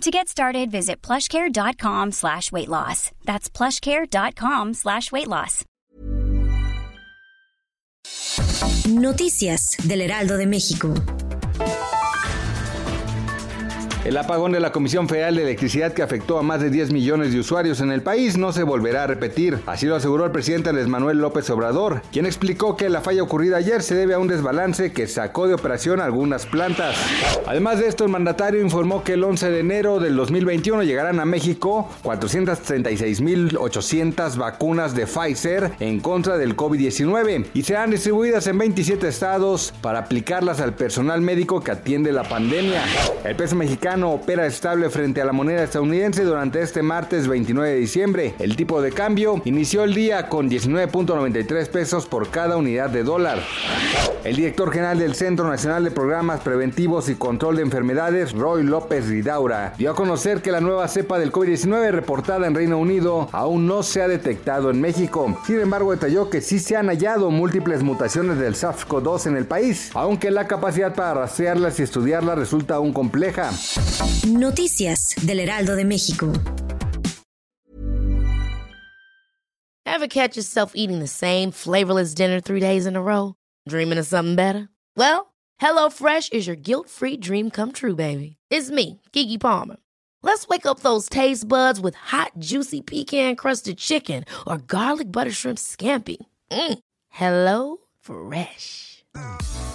To get started, visit plushcare.com slash weight loss. That's plushcare.com slash weight loss. Noticias del Heraldo de México. El apagón de la Comisión Federal de Electricidad que afectó a más de 10 millones de usuarios en el país no se volverá a repetir. Así lo aseguró el presidente Andrés Manuel López Obrador, quien explicó que la falla ocurrida ayer se debe a un desbalance que sacó de operación algunas plantas. Además de esto, el mandatario informó que el 11 de enero del 2021 llegarán a México 436.800 vacunas de Pfizer en contra del COVID-19 y serán distribuidas en 27 estados para aplicarlas al personal médico que atiende la pandemia. El peso mexicano opera estable frente a la moneda estadounidense durante este martes 29 de diciembre. El tipo de cambio inició el día con 19.93 pesos por cada unidad de dólar. El director general del Centro Nacional de Programas Preventivos y Control de Enfermedades, Roy López Ridaura, dio a conocer que la nueva cepa del COVID-19 reportada en Reino Unido aún no se ha detectado en México. Sin embargo, detalló que sí se han hallado múltiples mutaciones del SARS-CoV-2 en el país, aunque la capacidad para rastrearlas y estudiarlas resulta aún compleja. Noticias del Heraldo de México. Ever catch yourself eating the same flavorless dinner three days in a row? Dreaming of something better? Well, HelloFresh is your guilt-free dream come true, baby. It's me, Keke Palmer. Let's wake up those taste buds with hot, juicy pecan-crusted chicken or garlic butter shrimp scampi. Mm. Hello Fresh.